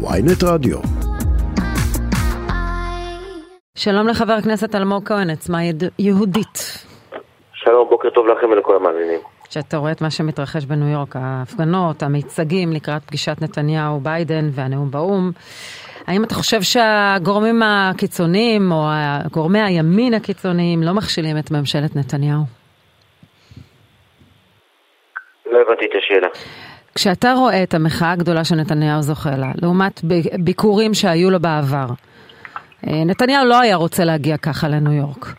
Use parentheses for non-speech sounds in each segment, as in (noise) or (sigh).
ויינט רדיו. שלום לחבר הכנסת אלמוג כהן, עצמה יהודית. שלום, בוקר טוב לכם ולכל המאזינים. כשאתה רואה את מה שמתרחש בניו יורק, ההפגנות, המיצגים לקראת פגישת נתניהו-ביידן והנאום באו"ם, האם אתה חושב שהגורמים הקיצוניים או גורמי הימין הקיצוניים לא מכשילים את ממשלת נתניהו? לא הבנתי את השאלה. כשאתה רואה את המחאה הגדולה שנתניהו זוכה לה, לעומת ביקורים שהיו לו בעבר, אה, נתניהו לא היה רוצה להגיע ככה לניו יורק.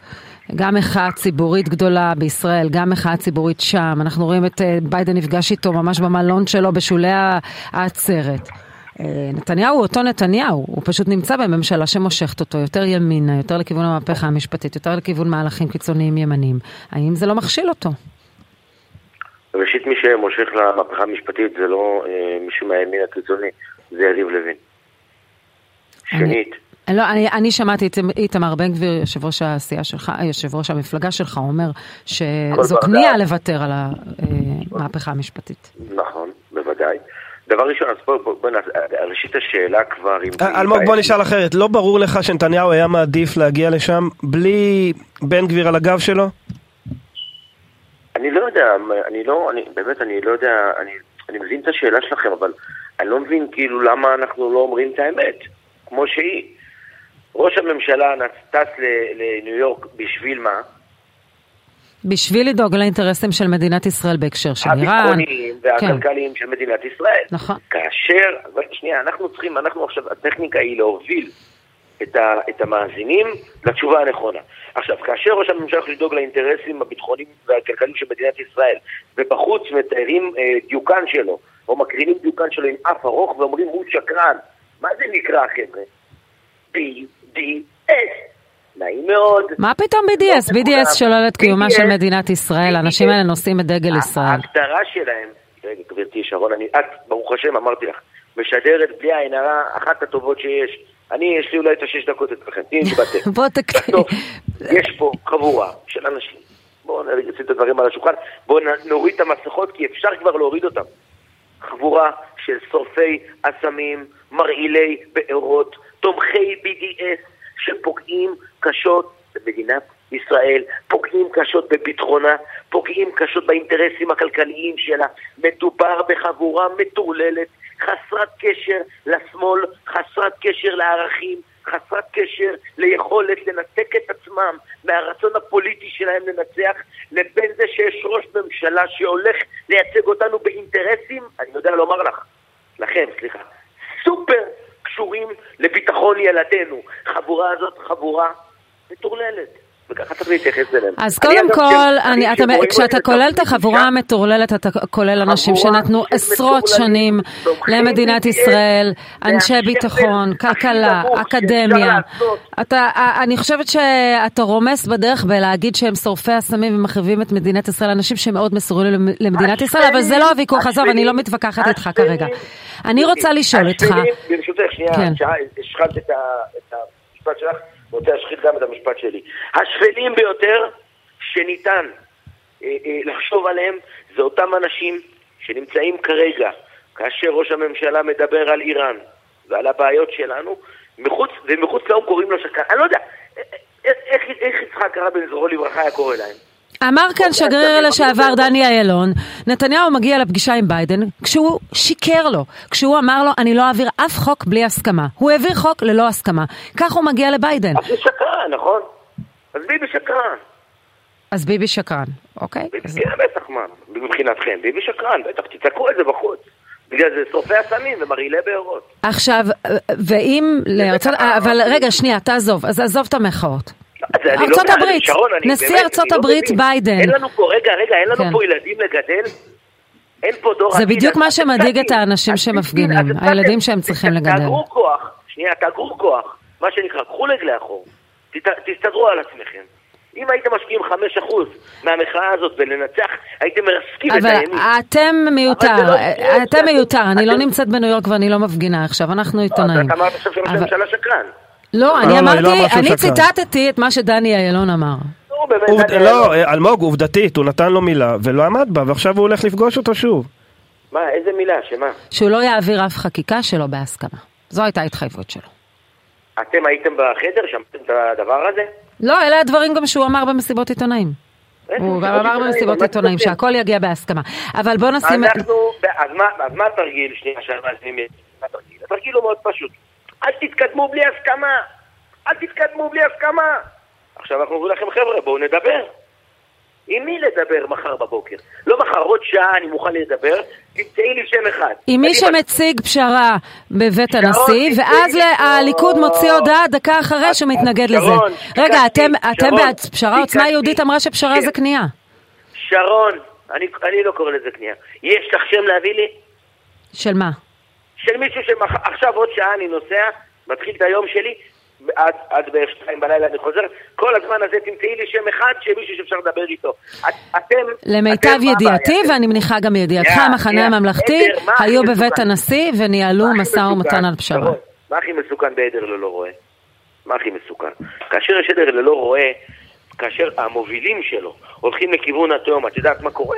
גם מחאה ציבורית גדולה בישראל, גם מחאה ציבורית שם. אנחנו רואים את אה, ביידן נפגש איתו ממש במלון שלו בשולי העצרת. אה, נתניהו הוא אותו נתניהו, הוא פשוט נמצא בממשלה שמושכת אותו יותר ימינה, יותר לכיוון המהפכה המשפטית, יותר לכיוון מהלכים קיצוניים ימניים. האם זה לא מכשיל אותו? ראשית, מי שמושך למהפכה המשפטית זה לא אה, מישהו מהימין הקיצוני, זה יריב לוין. שנית. לא, אני, אני שמעתי את איתמר בן גביר, יושב ראש הסיעה שלך, יושב ראש המפלגה שלך, אומר שזו כניעה לוותר על המהפכה המשפטית. נכון, בוודאי. דבר ראשון, אז בוא, בוא, בוא נעשה, ראשית השאלה כבר... אלמוג, בוא נשאל אחרת, לא ברור לך שנתניהו היה מעדיף להגיע לשם בלי בן גביר על הגב שלו? אני לא יודע, אני לא, אני, באמת, אני לא יודע, אני, אני מבין את השאלה שלכם, אבל אני לא מבין כאילו למה אנחנו לא אומרים את האמת, כמו שהיא. ראש הממשלה טס לניו יורק בשביל מה? בשביל לדאוג לאינטרסים של מדינת ישראל בהקשר של איראן. הביטחוניים והכלכליים כן. של מדינת ישראל. נכון. כאשר, שנייה, אנחנו צריכים, אנחנו עכשיו, הטכניקה היא להוביל את, ה, את המאזינים לתשובה הנכונה. עכשיו, כאשר ראש הממשלה יכול לדאוג לאינטרסים הביטחוניים והכלכליים של מדינת ישראל, ובחוץ מתארים אה, דיוקן שלו, או מקרינים דיוקן שלו עם אף ארוך ואומרים הוא שקרן, מה זה נקרא חבר'ה? BDS. נעים מאוד. מה פתאום BDS? BDS שולל את קיומה של מדינת ישראל, האנשים האלה נושאים את דגל ישראל. ההגדרה שלהם, רגע גברתי שרון, אני, את, ברוך השם, אמרתי לך, משדרת בלי עין הרע, אחת הטובות שיש. אני, יש לי אולי את השש דקות אצלכם, תהיי נתבטא. (laughs) בוא תקריא. יש פה חבורה של אנשים. בואו נשים את הדברים על השולחן, בואו נוריד את המסכות, כי אפשר כבר להוריד אותם. חבורה של שורפי אסמים, מרעילי בארות, תומכי BDS שפוגעים קשות במדינת ישראל, פוגעים קשות בביטחונה, פוגעים קשות באינטרסים הכלכליים שלה. מדובר בחבורה מטורללת, חסרת קשר לשמאל, חסרת קשר לערכים, חסרת קשר ליכולת לנתק את עצמם מהרצון הפוליטי שלהם לנצח, לבין זה שיש ראש ממשלה שהולך לייצג אותנו באינטרסים, אני יודע לומר לך, לכם, סליחה, סופר קשורים לביטחון ילדינו. חבורה הזאת חבורה מטורללת. וככה צריך להתייחס אליהם. אז קודם כל, אני, אתה, כשאתה כולל את החבורה המטורללת, אתה כולל אנשים שנתנו עשרות שנים למדינת ישראל, אנשי ביטחון, כלכלה, אקדמיה. אתה, אני חושבת שאתה רומס בדרך בלהגיד שהם שורפי הסמים ומחריבים את מדינת ישראל, אנשים שמאוד מסורים למדינת ישראל, אבל זה לא הוויכוח, עזוב, אני לא מתווכחת איתך כרגע. אני רוצה לשאול אותך. ברשותך, שנייה, השחלת את המשפט שלך. רוצה להשחית גם את המשפט שלי. השפלים ביותר שניתן אה, אה, לחשוב עליהם זה אותם אנשים שנמצאים כרגע, כאשר ראש הממשלה מדבר על איראן ועל הבעיות שלנו, מחוץ, ומחוץ לאום קוראים לו שקר. אני לא יודע, אה, אה, איך, איך יצחק רבין, זכרו לברכה, היה קורא להם? אמר כאן שגריר לשעבר דני אילון, נתניהו מגיע לפגישה עם ביידן כשהוא שיקר לו, כשהוא אמר לו אני לא אעביר אף חוק בלי הסכמה. הוא העביר חוק ללא הסכמה. כך הוא מגיע לביידן. אז הוא שקרן, נכון? אז ביבי שקרן. אז ביבי שקרן, אוקיי? כן, בטח, מה? מבחינתכם, ביבי שקרן, בטח, תצעקו את זה בחוץ. בגלל זה שורפי הסמים ומרעילי בארות. עכשיו, ואם לארצות... אבל רגע, שנייה, תעזוב, אז עזוב את המחאות. לא ארצות הברית, נשיא ארצות לא הברית ביידן. אין לנו פה, רגע, רגע, אין לנו כן. פה ילדים לגדל? אין פה דור זה בדיוק מה שמדאיג את האנשים שמפגינים, הילדים שהם צריכים לגדל. תאגרו כוח, שנייה, תאגרו כוח, מה שנקרא, קחו רגלי אחור, תסתדרו על עצמכם. אם הייתם משקיעים 5% מהמחאה הזאת ולנצח, הייתם מרסקים את הימין. אבל אתם מיותר, לא אתם מיותר, אני לא נמצאת בניו יורק ואני לא מפגינה עכשיו, אנחנו עיתונאים. אתה אמרת עכשיו שראש הממשלה שקרן. לא, אני לא, אמרתי, לא אני ציטטתי את מה שדני אילון אמר. לא, אלמוג, עובדתית, הוא נתן לו מילה ולא עמד בה, ועכשיו הוא הולך לפגוש אותו שוב. מה, איזה מילה? שמה? שהוא לא יעביר אף חקיקה שלו בהסכמה. זו הייתה ההתחייבות שלו. אתם הייתם בחדר, שמעתם את הדבר הזה? לא, אלה הדברים גם שהוא אמר במסיבות עיתונאים. הוא גם אמר במסיבות עיתונאים שהכל יגיע בהסכמה. אבל בוא נשים... אנחנו, אז מה, התרגיל? שנייה, מה התרגיל? התרגיל הוא מאוד פשוט. אל תתקדמו בלי הסכמה! אל תתקדמו בלי הסכמה! עכשיו אנחנו אומרים לכם, חבר'ה, בואו נדבר. עם מי לדבר מחר בבוקר? לא מחר, עוד שעה אני מוכן לדבר, תמצאי לי שם אחד. עם מי שמציג פשרה בבית הנשיא, ואז הליכוד מוציא הודעה דקה אחרי שהוא מתנגד לזה. רגע, אתם בעד פשרה? עוצמה יהודית אמרה שפשרה כן. זה כניעה. שרון, אני לא קורא לזה כניעה. יש לך שם להביא לי? של מה? של מישהו שעכשיו עוד שעה אני נוסע, מתחיל את היום שלי, עד, עד בערך שתיים בלילה אני חוזר, כל הזמן הזה תמצאי לי שם אחד של מישהו שאפשר לדבר איתו. את, אתם... למיטב אתם, ידיעתי, ואני מניחה גם ידיעתך, יא, המחנה יא, הממלכתי, עדר, היו בבית מסוכן? הנשיא וניהלו משא ומתן? על פשרה. שרון, מה הכי מסוכן בעדר ללא רועה? מה הכי מסוכן? כאשר יש עדר ללא רועה, כאשר המובילים שלו הולכים לכיוון התהום, את יודעת מה קורה?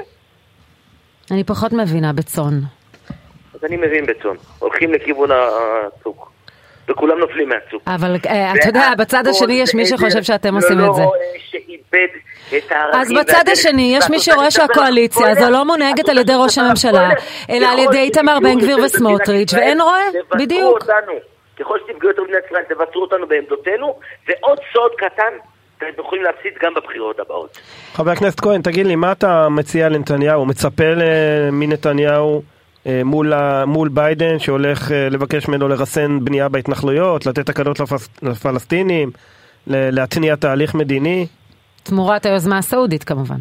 אני פחות מבינה בצאן. אז אני מבין בצאן. הולכים לכיוון הצוק. וכולם נופלים מהצוק. אבל אה, אתה יודע, בצד השני יש מי שחושב שאתם עושים את זה. אז בצד. השני יש מי שרואה שהקואליציה? הזו לא מונהגת את על ידי ראש הממשלה? אלא על ידי איתמר בן גביר וסמוטריץ', ישראל, ואין רואה, בדיוק. ככל שתפגעו יותר במדינת ישראל, תבצרו אותנו בעמדותינו, ועוד סוד קטן, אתם יכולים להפסיד גם בבחירות הבאות. חבר הכנסת כהן, תגיד לי, מה אתה מציע לנתניהו? מצפה מנתניהו אה, מול, ה- מול ביידן שהולך אה, לבקש ממנו לרסן בנייה בהתנחלויות, לתת הקלות לפס, לפלסטינים, ל- להתניע תהליך מדיני? תמורת היוזמה הסעודית כמובן.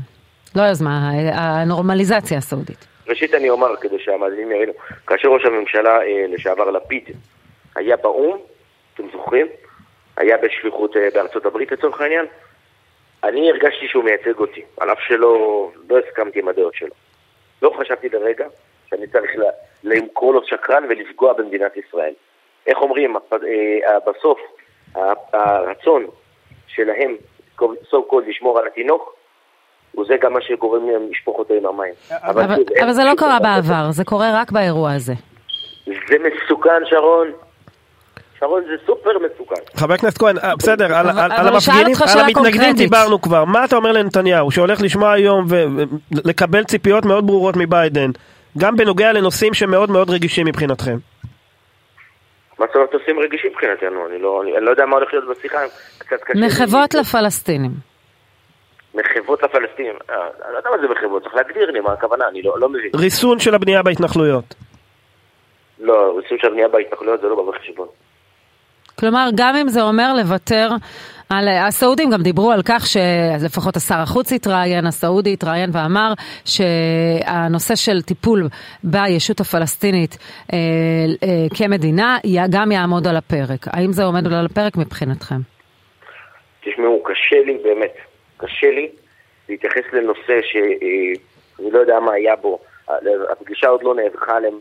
לא היוזמה, הנורמליזציה הסעודית. ראשית אני אומר, כדי שהמאזינים יבינו, כאשר ראש הממשלה אה, לשעבר לפיד היה באו"ם, אתם זוכרים? היה בשליחות אה, בארצות הברית לצורך העניין, אני הרגשתי שהוא מייצג אותי, על אף שלא לא הסכמתי עם הדעות שלו. לא חשבתי לרגע שאני צריך ל- לקרוא לו שקרן ולפגוע במדינת ישראל. איך אומרים, הפ- אה, בסוף הרצון שלהם, so called לשמור על התינוק, וזה גם מה שגורם להם לשפוך אותו עם המים. אבל שוב, אין אבל זה לא קרה. בעבר, זה קורה רק באירוע הזה. זה מסוכן, שרון. שרון זה סופר מסוכן. חבר הכנסת כהן, אה, בסדר, על, אבל- אבל המפגינים, על המתנגדים. דיברנו כבר. מה אתה אומר לנתניהו, שהולך לשמוע היום ולקבל ציפיות מאוד ברורות מביידן, גם בנוגע לנושאים שמאוד מאוד רגישים מבחינתכם? מה זאת אומרת עושים רגישים מבחינתנו? אני לא, אני, אני לא יודע מה הולך להיות בשיחה, קצת קשה. מחוות לפלסטינים. מחוות לפלסטינים. אה, אני לא יודע מה זה מחוות, צריך להגדיר לי מה הכוונה, אני לא, לא מבין. ריסון של הבנייה בהתנחלויות. לא, ריסון של הבנייה בהתנחלויות זה לא בא בחשבון. כלומר, גם אם זה אומר לוותר על... הסעודים גם דיברו על כך שלפחות השר החוץ התראיין, הסעודי התראיין ואמר שהנושא של טיפול בישות הפלסטינית אה, אה, כמדינה גם יעמוד על הפרק. האם זה עומד על הפרק מבחינתכם? תשמעו, קשה לי באמת, קשה לי להתייחס לנושא שאני לא יודע מה היה בו. הפגישה עוד לא נערכה עליהם.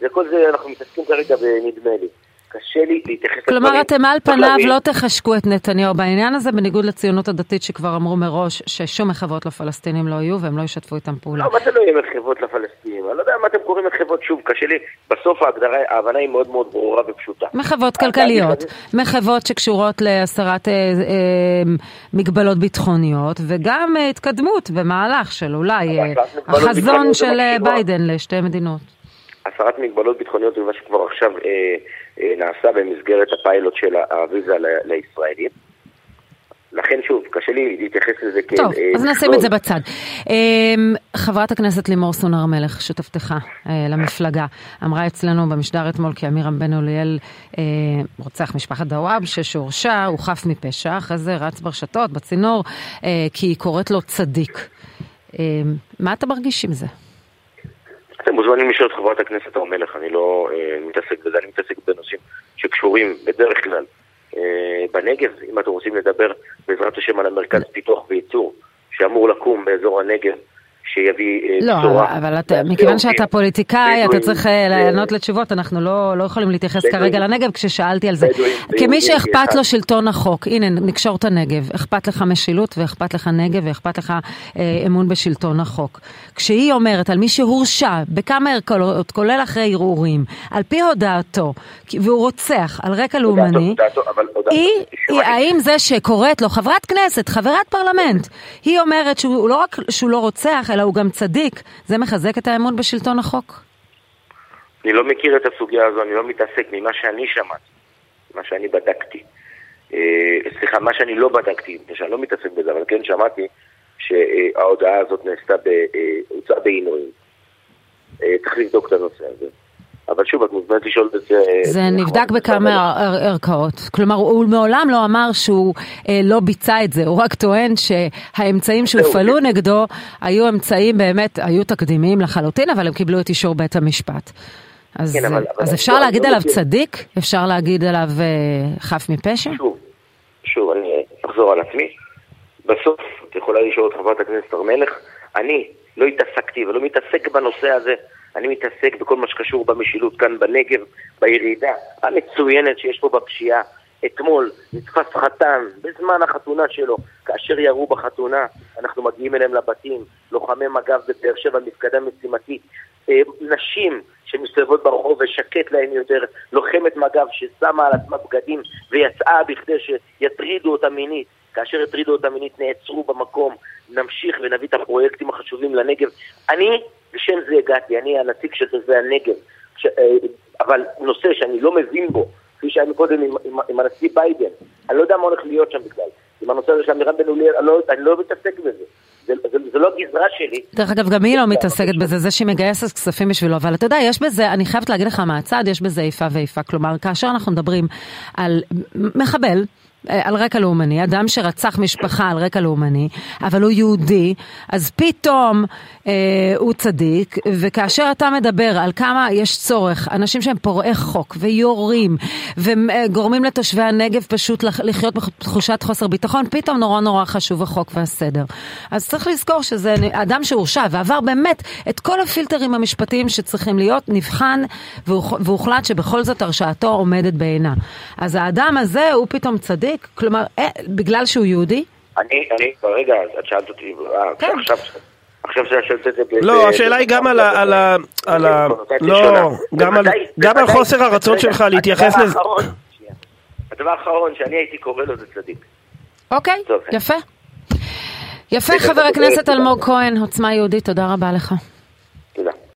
זה כל זה, אנחנו מתעסקים כרגע בנדמה לי. קשה לי להתייחס כלומר, לדברים. אתם על פניו לא תחשקו את נתניהו בעניין הזה, בניגוד לציונות הדתית שכבר אמרו מראש ששום מחוות לפלסטינים לא יהיו והם לא ישתפו איתם פעולה. לא, מה זה לא יהיה מחוות לפלסטינים? אני לא יודע מה אתם קוראים מחוות שוב, קשה לי. בסוף ההגדרה, ההבנה היא מאוד מאוד ברורה ופשוטה. מחוות כלכליות, מחוות שקשורות להסרת אה, אה, מגבלות ביטחוניות, וגם אה, התקדמות במהלך של אולי אה, החזון של אה. ביידן לשתי מדינות. הסרת מגבלות ביטחוניות זה מה שכבר עכשיו אה, נעשה במסגרת הפיילוט של הוויזה לישראלים. לכן שוב, קשה לי להתייחס לזה כאל... טוב, אה, אז נשים. את זה בצד. אמ, חברת הכנסת לימור סון הר מלך, שותפתך אה, למפלגה, אמרה אצלנו במשדר אתמול כי עמירם בן אוליאל אה, רוצח משפחת דוואבשה שהורשע, הוא חף מפשע, אחרי זה רץ ברשתות, בצינור, אה, כי היא קוראת לו צדיק. אה, מה אתה מרגיש עם זה? מוזמנים לשאול את חברת הכנסת הר מלך, אני לא אה, מתעסק בזה, אני מתעסק בנושאים שקשורים בדרך כלל אה, בנגב. אם אתם רוצים לדבר בעזרת השם על המרכז פיתוח וייצור שאמור לקום באזור הנגב, שיביא אה, לא, בשורה. אבל אתה, לעובדים, מכיוון שאתה פוליטיקאי, אתה צריך אה, אה, לענות לתשובות, אנחנו לא, לא יכולים להתייחס. כרגע לנגב כששאלתי על זה. כמי שאכפת. לו שלטון החוק, הנה נקשור את הנגב, אכפת לך משילות ואכפת לך נגב ואכפת לך אה, אמון בשלטון החוק. כשהיא אומרת על מי שהורשע בכמה ערכאות, כולל אחרי ערעורים, על פי הודעתו, והוא רוצח על רקע לאומני, אבל היא. האם זה שקוראת לו חברת כנסת, חברת פרלמנט, היא אומרת שהוא לא רק שהוא לא רוצח, אלא הוא גם צדיק, זה מחזק את האמון בשלטון החוק? אני לא מכיר את הסוגיה הזו, אני לא מתעסק ממה שאני שמעתי, מה שאני בדקתי. אה, סליחה, מה שאני לא בדקתי, מפני שאני לא מתעסק בזה, אבל כן שמעתי שההודעה הזאת נעשתה, אה, הוצאה בעינויים. אה, צריך לבדוק את הנושא הזה. אבל שוב, את מוזמנת לשאול את זה. זה נכון, נבדק בכמה ער- ערכאות. כלומר, הוא מעולם לא אמר שהוא אה, לא ביצע את זה, הוא רק טוען שהאמצעים שהופעלו נגדו היו אמצעים באמת, היו תקדימיים לחלוטין, אבל הם קיבלו את אישור בית המשפט. אז, כן, אבל- אה, אבל אפשר לא- להגיד לא עליו. צדיק? אפשר להגיד עליו אה, חף מפשע? שוב, שוב, אני אחזור על עצמי. בסוף, את יכולה לשאול את חברת הכנסת הר אני לא התעסקתי ולא מתעסק בנושא הזה, אני מתעסק בכל מה שקשור במשילות כאן בנגב, בירידה המצוינת שיש פה בפשיעה. אתמול נתפס חתן בזמן החתונה שלו, כאשר ירו בחתונה, אנחנו מגיעים אליהם לבתים, לוחמי מג"ב בבאר שבע, מפקדה משימתית, אה, נשים שמסתובבות ברחוב ושקט להן יותר, לוחמת מג"ב ששמה על עצמה בגדים ויצאה בכדי שיטרידו אותה מינית, כאשר הטרידו אותה מינית נעצרו במקום, נמשיך ונביא את הפרויקטים החשובים לנגב. אני, בשם זה הגעתי, אני הנציג של תושבי הנגב, ש, אה, אבל נושא שאני לא מבין בו, כפי שהיה מקודם עם, עם, עם הנשיא ביידן, אני לא יודע מה הולך להיות שם בכלל. עם הנושא הזה של אמירן בן אוליאל, אני, לא, אני לא מתעסק בזה. זה, זה, זה לא הגזרה שלי. דרך אגב, גם היא לא מתעסקת בזה, זה שהיא מגייסת כספים בשבילו, אבל אתה יודע, יש בזה, אני חייבת להגיד לך מהצד, יש בזה איפה ואיפה. כלומר, כאשר אנחנו מדברים על מחבל, על רקע לאומני, אדם שרצח משפחה על רקע לאומני, אבל הוא יהודי, אז פתאום אה, הוא צדיק, וכאשר אתה מדבר על כמה יש צורך, אנשים שהם פורעי חוק ויורים, וגורמים לתושבי הנגב פשוט לח- לחיות בתחושת חוסר ביטחון, פתאום נורא נורא חשוב החוק והסדר. אז צריך לזכור שזה אדם שהורשע ועבר באמת את כל הפילטרים המשפטיים שצריכים להיות, נבחן והוחלט שבכל זאת הרשעתו עומדת בעינה. אז האדם הזה הוא פתאום צדיק? כלומר, אה, בגלל שהוא יהודי? אני, אני, רגע, את שאלת אותי, אה, כן. עכשיו, עכשיו שואלת את זה... לא, השאלה היא גם על ה... על ה... על ה... בקונוטציה לא. גם על- חוסר הרצון שלך להתייחס הדבר לזה. הדבר האחרון שאני הייתי קורא לו זה צדיק. אוקיי. יפה. יפה, חבר הכנסת אלמוג כהן, עוצמה יהודית, תודה רבה לך.